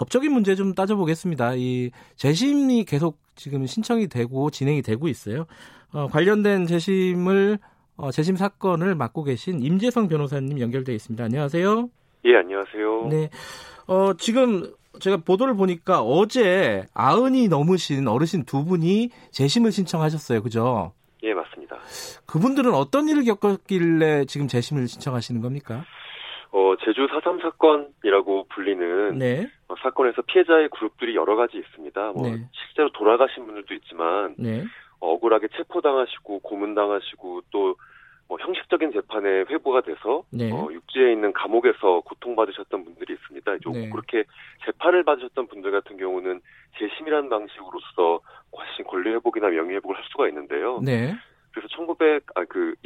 법적인 문제 좀 따져보겠습니다. 이 재심이 계속 지금 신청이 되고 진행이 되고 있어요. 어, 관련된 재심을 어, 재심 사건을 맡고 계신 임재성 변호사님 연결되어 있습니다. 안녕하세요. 예, 안녕하세요. 네. 어, 지금 제가 보도를 보니까 어제 아흔이 넘으신 어르신 두 분이 재심을 신청하셨어요. 그죠? 예, 맞습니다. 그분들은 어떤 일을 겪었길래 지금 재심을 신청하시는 겁니까? 어, 제주 4.3 사건이라고 불리는 네. 어, 사건에서 피해자의 그룹들이 여러 가지 있습니다. 뭐 네. 실제로 돌아가신 분들도 있지만 네. 어, 억울하게 체포당하시고 고문당하시고 또 뭐 형식적인 재판에 회부가 돼서 네. 어, 육지에 있는 감옥에서 고통받으셨던 분들이 있습니다. 좀 네. 그렇게 재판을 받으셨던 분들 같은 경우는 재심이라는 방식으로서 훨씬 권리 회복이나 명예 회복을 할 수가 있는데요. 네. 그래서 1900, 아, 그,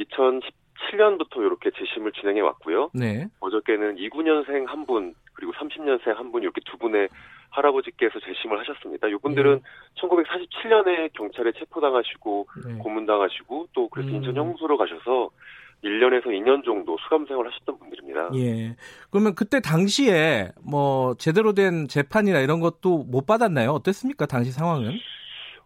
2017년부터 이렇게 재심을 진행해 왔고요. 네. 어저께는 29년생 한 분, 그리고 30년생 한 분, 이렇게 두 분의 할아버지께서 재심을 하셨습니다. 이분들은 네. 1947년에 경찰에 체포당하시고, 네. 고문당하시고, 또 그래서 음. 인천 형무소로 가셔서 1년에서 2년 정도 수감 생활을 하셨던 분들입니다. 예. 그러면 그때 당시에 뭐 제대로 된 재판이나 이런 것도 못 받았나요? 어땠습니까? 당시 상황은?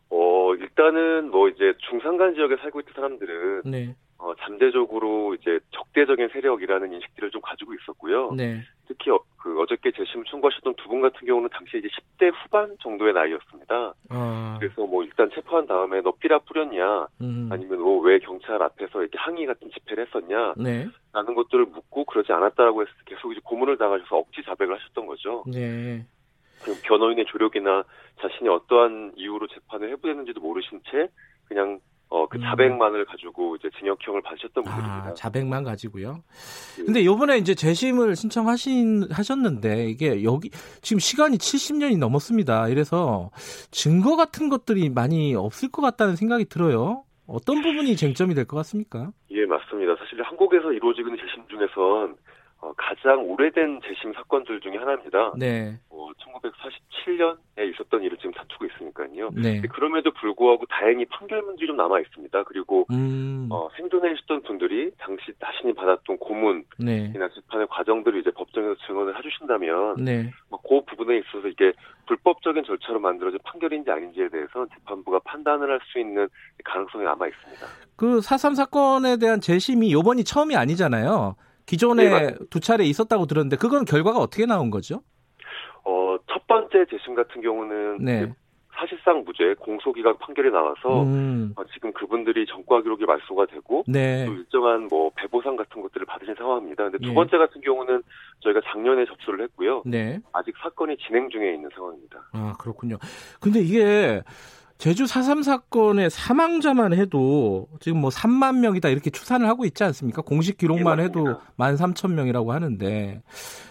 어, 일단은 뭐 이제 중산간 지역에 살고 있던 사람들은, 네. 어, 잠재적으로 이제 적대적인 세력이라는 인식들을 좀 가지고 있었고요. 네. 특히 어, 그 어저께 재심을 청구하셨던 두 분 같은 경우는 당시 이제 10대 후반 정도의 나이였습니다. 아. 그래서 뭐 일단 체포한 다음에 너 삐라 뿌렸냐, 음. 아니면 뭐왜 경찰 앞에서 이렇게 항의 같은 집회를 했었냐, 네. 라는 것들을 묻고 그러지 않았다라고 해서 계속 이제 고문을 당하셔서 억지 자백을 하셨던 거죠. 네. 변호인의 조력이나 자신이 어떠한 이유로 재판을 해부했는지도 모르신 채 그냥 어, 그 음. 자백만을 가지고 이제 징역형을 받으셨던 분들입니다. 아, 자백만 가지고요. 예. 근데 요번에 이제 재심을 신청하신 하셨는데 이게 여기 지금 시간이 70년이 넘었습니다. 이래서 증거 같은 것들이 많이 없을 것 같다는 생각이 들어요. 어떤 부분이 쟁점이 될 것 같습니까? 예, 맞습니다. 사실 한국에서 이루어지는 재심 중에선 어, 가장 오래된 재심 사건들 중에 하나입니다. 네. 어, 1947년에 있었던 일을 지금 다투고 있으니까요. 네. 그럼에도 불구하고 다행히 판결문들이 좀 남아 있습니다. 그리고 음. 어, 생존해 계셨던 분들이 당시 자신이 받았던 고문이나 네. 재판의 과정들을 이제 법정에서 증언을 해주신다면 네. 뭐그 부분에 있어서 이게 불법적인 절차로 만들어진 판결인지 아닌지에 대해서 재판부가 판단을 할 수 있는 가능성이 남아 있습니다. 그4.3 사건에 대한 재심이 요번이 처음이 아니잖아요. 기존에 네. 두 차례 있었다고 들었는데 그건 결과가 어떻게 나온 거죠? 어, 첫 번째 재심 같은 경우는 네. 사실상 무죄 공소기각 판결이 나와서 음. 어, 지금 그분들이 전과 기록이 말소가 되고 네. 또 일정한 뭐 배보상 같은 것들을 받으신 상황입니다. 근데 두 예. 번째 같은 경우는 저희가 작년에 접수를 했고요. 네. 아직 사건이 진행 중에 있는 상황입니다. 아, 그렇군요. 근데 이게 제주 4.3 사건의 사망자만 해도 지금 뭐 3만 명이다 이렇게 추산을 하고 있지 않습니까? 공식 기록만 예, 해도 맞습니다. 1만 3천 명이라고 하는데.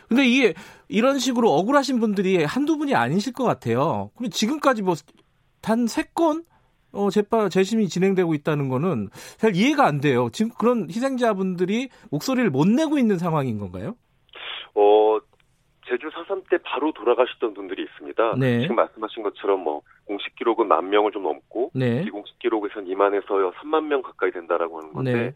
근데 이게 이런 식으로 억울하신 분들이 한두 분이 아니실 것 같아요. 근데 지금까지 뭐단세 건? 어, 재판, 재심이 진행되고 있다는 거는 잘 이해가 안 돼요. 지금 그런 희생자분들이 목소리를 못 내고 있는 상황인 건가요? 어, 제주 4.3 때 바로 돌아가셨던 분들이 있습니다. 네. 지금 말씀하신 것처럼 뭐 공식 기록은 만 명을 좀 넘고 네. 비공식 기록에선 2만에서 3만 명 가까이 된다라고 하는 건데 네.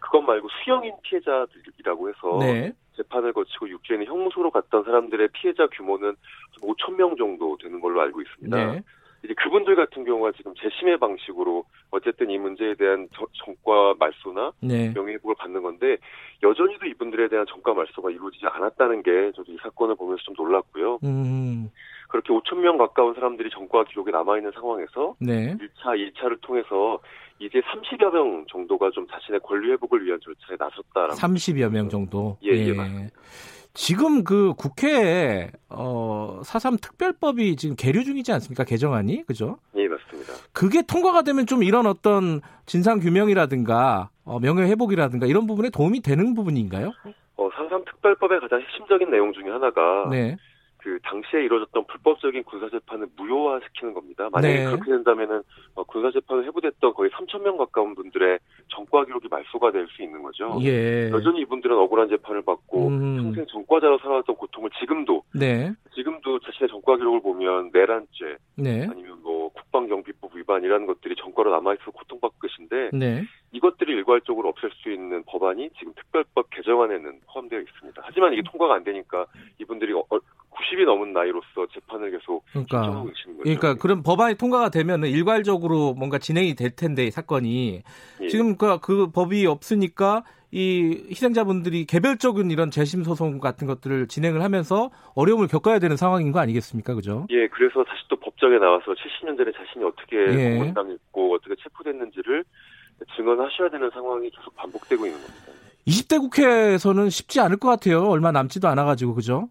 그것 말고 수영인 피해자들이라고 해서 네. 재판을 거치고 육지에 있는 형무소로 갔던 사람들의 피해자 규모는 5천 명 정도 되는 걸로 알고 있습니다. 네. 이제 그분들 같은 경우가 지금 재심의 방식으로 어쨌든 이 문제에 대한 저- 전과 말소나 네. 명예회복을 받는 건데 여전히도 이분들에 대한 전과 말소가 이루어지지 않았다는 게 저도 이 사건을 보면서 좀 놀랐고요. 음. 그렇게 5천 명 가까운 사람들이 전과 기록이 남아 있는 상황에서 네. 1차, 2차를 통해서 이제 30여 명 정도가 좀 자신의 권리 회복을 위한 절차에 나섰다라고 30여 명 정도. 예, 예, 맞습니다. 지금 그 국회에 어, 4.3 특별법이 지금 계류 중이지 않습니까? 개정안이. 그죠? 예, 맞습니다. 그게 통과가 되면 좀 이런 어떤 진상 규명이라든가 어, 명예 회복이라든가 이런 부분에 도움이 되는 부분인가요? 어, 상상 특별법의 가장 핵심적인 내용 중에 하나가 네. 그 당시에 이루어졌던 불법적인 군사 재판을 무효화시키는 겁니다. 만약에 네. 그렇게 된다면은 어, 군사 재판을 해부됐던 거의 3천 명 가까운 분들의 전과 기록이 말소가 될 수 있는 거죠. 예. 여전히 이분들은 억울한 재판을 받고 음. 평생 전과자로 살아왔던 고통을 지금도 네. 지금도 자신의 전과 기록을 보면 내란죄 네. 아니면 뭐 국방경비법 위반이라는 것들이 전과로 남아있어 고통받고 계신데 네. 이것들을 일괄적으로 없앨 수 있는 법안이 지금 특별법 개정안에는 포함되어 있습니다. 하지만 이게 통과가 안 되니까 이분들이 어, 90이 넘은 나이로서 재판을 계속 그러니까 신청하고 계시는 거죠. 그러니까 그런 법안이 통과가 되면 일괄적으로 뭔가 진행이 될 텐데 사건이 예. 지금 그, 그 법이 없으니까 이 희생자분들이 개별적인 이런 재심 소송 같은 것들을 진행을 하면서 어려움을 겪어야 되는 상황인 거 아니겠습니까, 그죠? 예, 그래서 다시 또 법정에 나와서 70년 전에 자신이 어떻게 예. 고문당했고 어떻게 체포됐는지를 증언하셔야 되는 상황이 계속 반복되고 있는 겁니다. 20대 국회에서는 쉽지 않을 것 같아요. 얼마 남지도 않아가지고, 그죠?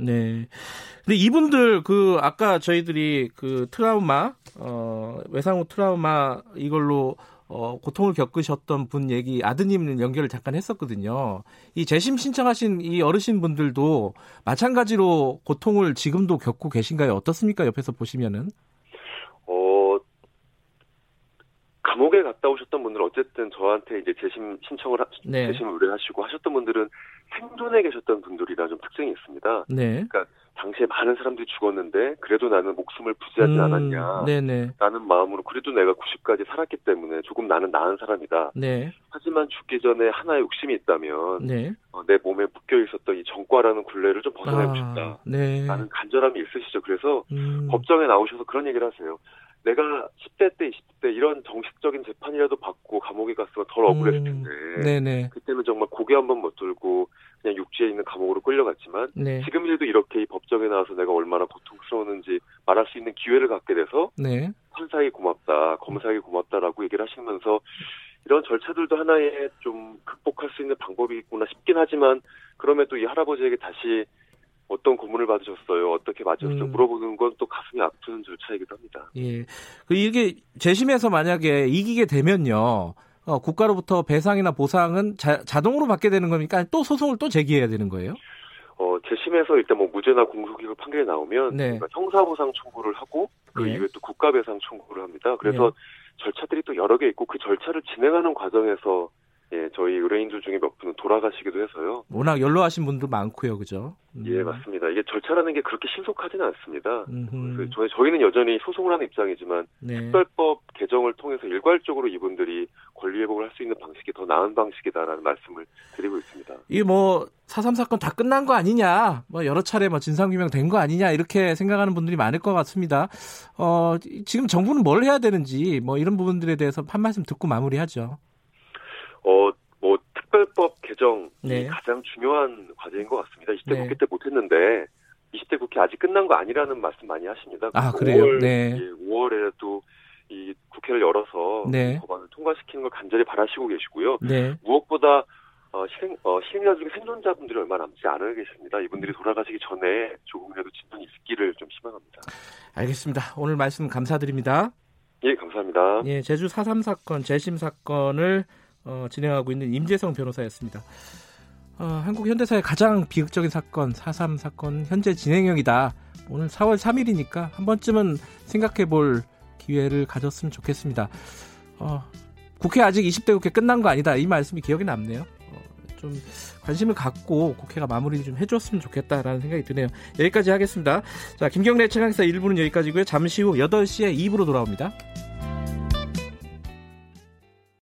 네. 근데 이분들 그 아까 저희들이 그 트라우마 어 외상 후 트라우마 이걸로 어 고통을 겪으셨던 분 얘기 아드님 연결을 잠깐 했었거든요. 이 재심 신청하신 이 어르신 분들도 마찬가지로 고통을 지금도 겪고 계신가요? 어떻습니까? 옆에서 보시면은. 어, 감옥에 갔다 오셨던 분들 은 어쨌든 저한테 이제 재심 신청을 하, 네. 재심 의뢰하시고 하셨던 분들은 생존에 계셨던 분들이라 좀 특징이 있습니다. 네. 당시에 많은 사람들이 죽었는데 그래도 나는 목숨을 부지하지 않았냐. 음, 네네. 라는 마음으로 그래도 내가 90까지 살았기 때문에 조금 나는 나은 사람이다. 네. 하지만 죽기 전에 하나의 욕심이 있다면 네. 어, 내 몸에 묶여 있었던 이 정과라는 굴레를 좀 벗어나고 싶다. 네. 라는 간절함이 있으시죠. 그래서 음, 법정에 나오셔서 그런 얘기를 하세요. 내가 10대 때, 20대 이런 정식적인 재판이라도 받고 감옥에 갔으면 덜 억울했을 음, 텐데 네네. 그때는 정말 고개 한 번 못 들고 그냥 육지에 있는 감옥으로 끌려갔지만 네. 지금이라도 이렇게 이 법정에 나와서 내가 얼마나 고통스러웠는지 말할 수 있는 기회를 갖게 돼서 네. 판사에게 고맙다, 검사에게 고맙다라고 얘기를 하시면서 이런 절차들도 하나의 좀 극복할 수 있는 방법이 있구나 싶긴 하지만 그럼에도 이 할아버지에게 다시 어떤 고문을 받으셨어요? 어떻게 맞으셨어요? 음. 물어보는 건 또 가슴이 아프는 절차이기도 합니다. 예. 그 이게 재심에서 만약에 이기게 되면요. 어, 국가로부터 배상이나 보상은 자, 자동으로 받게 되는 겁니까? 또 소송을 또 제기해야 되는 거예요? 어, 재심에서 일단 뭐 무죄나 공소기각 판결이 나오면 네. 그러니까 형사보상 청구를 하고 그 예. 이후에 또 국가배상 청구를 합니다. 그래서 절차들이 또 여러 개 있고 그 절차를 진행하는 과정에서 예, 저희 의뢰인들 중에 몇 분은 돌아가시기도 해서요. 워낙 연로하신 분도 많고요, 그죠? 음. 예, 맞습니다. 이게 절차라는 게 그렇게 신속하지는 않습니다. 음흠. 그래서 저희, 저희는 여전히 소송을 하는 입장이지만 네. 특별법 개정을 통해서 일괄적으로 이분들이 권리 회복을 할 수 있는 방식이 더 나은 방식이다라는 말씀을 드리고 있습니다. 이게 뭐, 4.3 사건 다 끝난 거 아니냐, 뭐, 여러 차례 뭐, 진상 규명 된 거 아니냐, 이렇게 생각하는 분들이 많을 것 같습니다. 어, 지금 정부는 뭘 해야 되는지, 뭐, 이런 부분들에 대해서 한 말씀 듣고 마무리하죠. 어, 뭐 특별법 개정이 네. 가장 중요한 과제인 것 같습니다. 20대 네. 국회 때 못했는데 20대 국회 아직 끝난 거 아니라는 말씀 많이 하십니다. 아, 그래요? 5월, 네. 예, 5월에도 이 국회를 열어서 네. 이 법안을 통과시키는 걸 간절히 바라시고 계시고요. 네. 무엇보다 어, 실행, 어, 실행자 중에 생존자분들이 얼마 남지 않아 계십니다. 이분들이 돌아가시기 전에 조금이라도 진전이 있기를 좀 희망합니다. 알겠습니다. 오늘 말씀 감사드립니다. 예, 감사합니다. 예, 제주 4.3 사건, 재심 사건을 어, 진행하고 있는 임재성 변호사였습니다. 어, 한국 현대사의 가장 비극적인 사건, 4.3 사건, 현재 진행형이다. 오늘 4월 3일이니까 한 번쯤은 생각해 볼 기회를 가졌으면 좋겠습니다. 어, 국회 아직 20대 국회 끝난 거 아니다. 이 말씀이 기억에 남네요. 어, 좀 관심을 갖고 국회가 마무리를 좀 해줬으면 좋겠다라는 생각이 드네요. 여기까지 하겠습니다. 자, 김경래 최강사 1부는 여기까지고요. 잠시 후 8시에 2부로 돌아옵니다.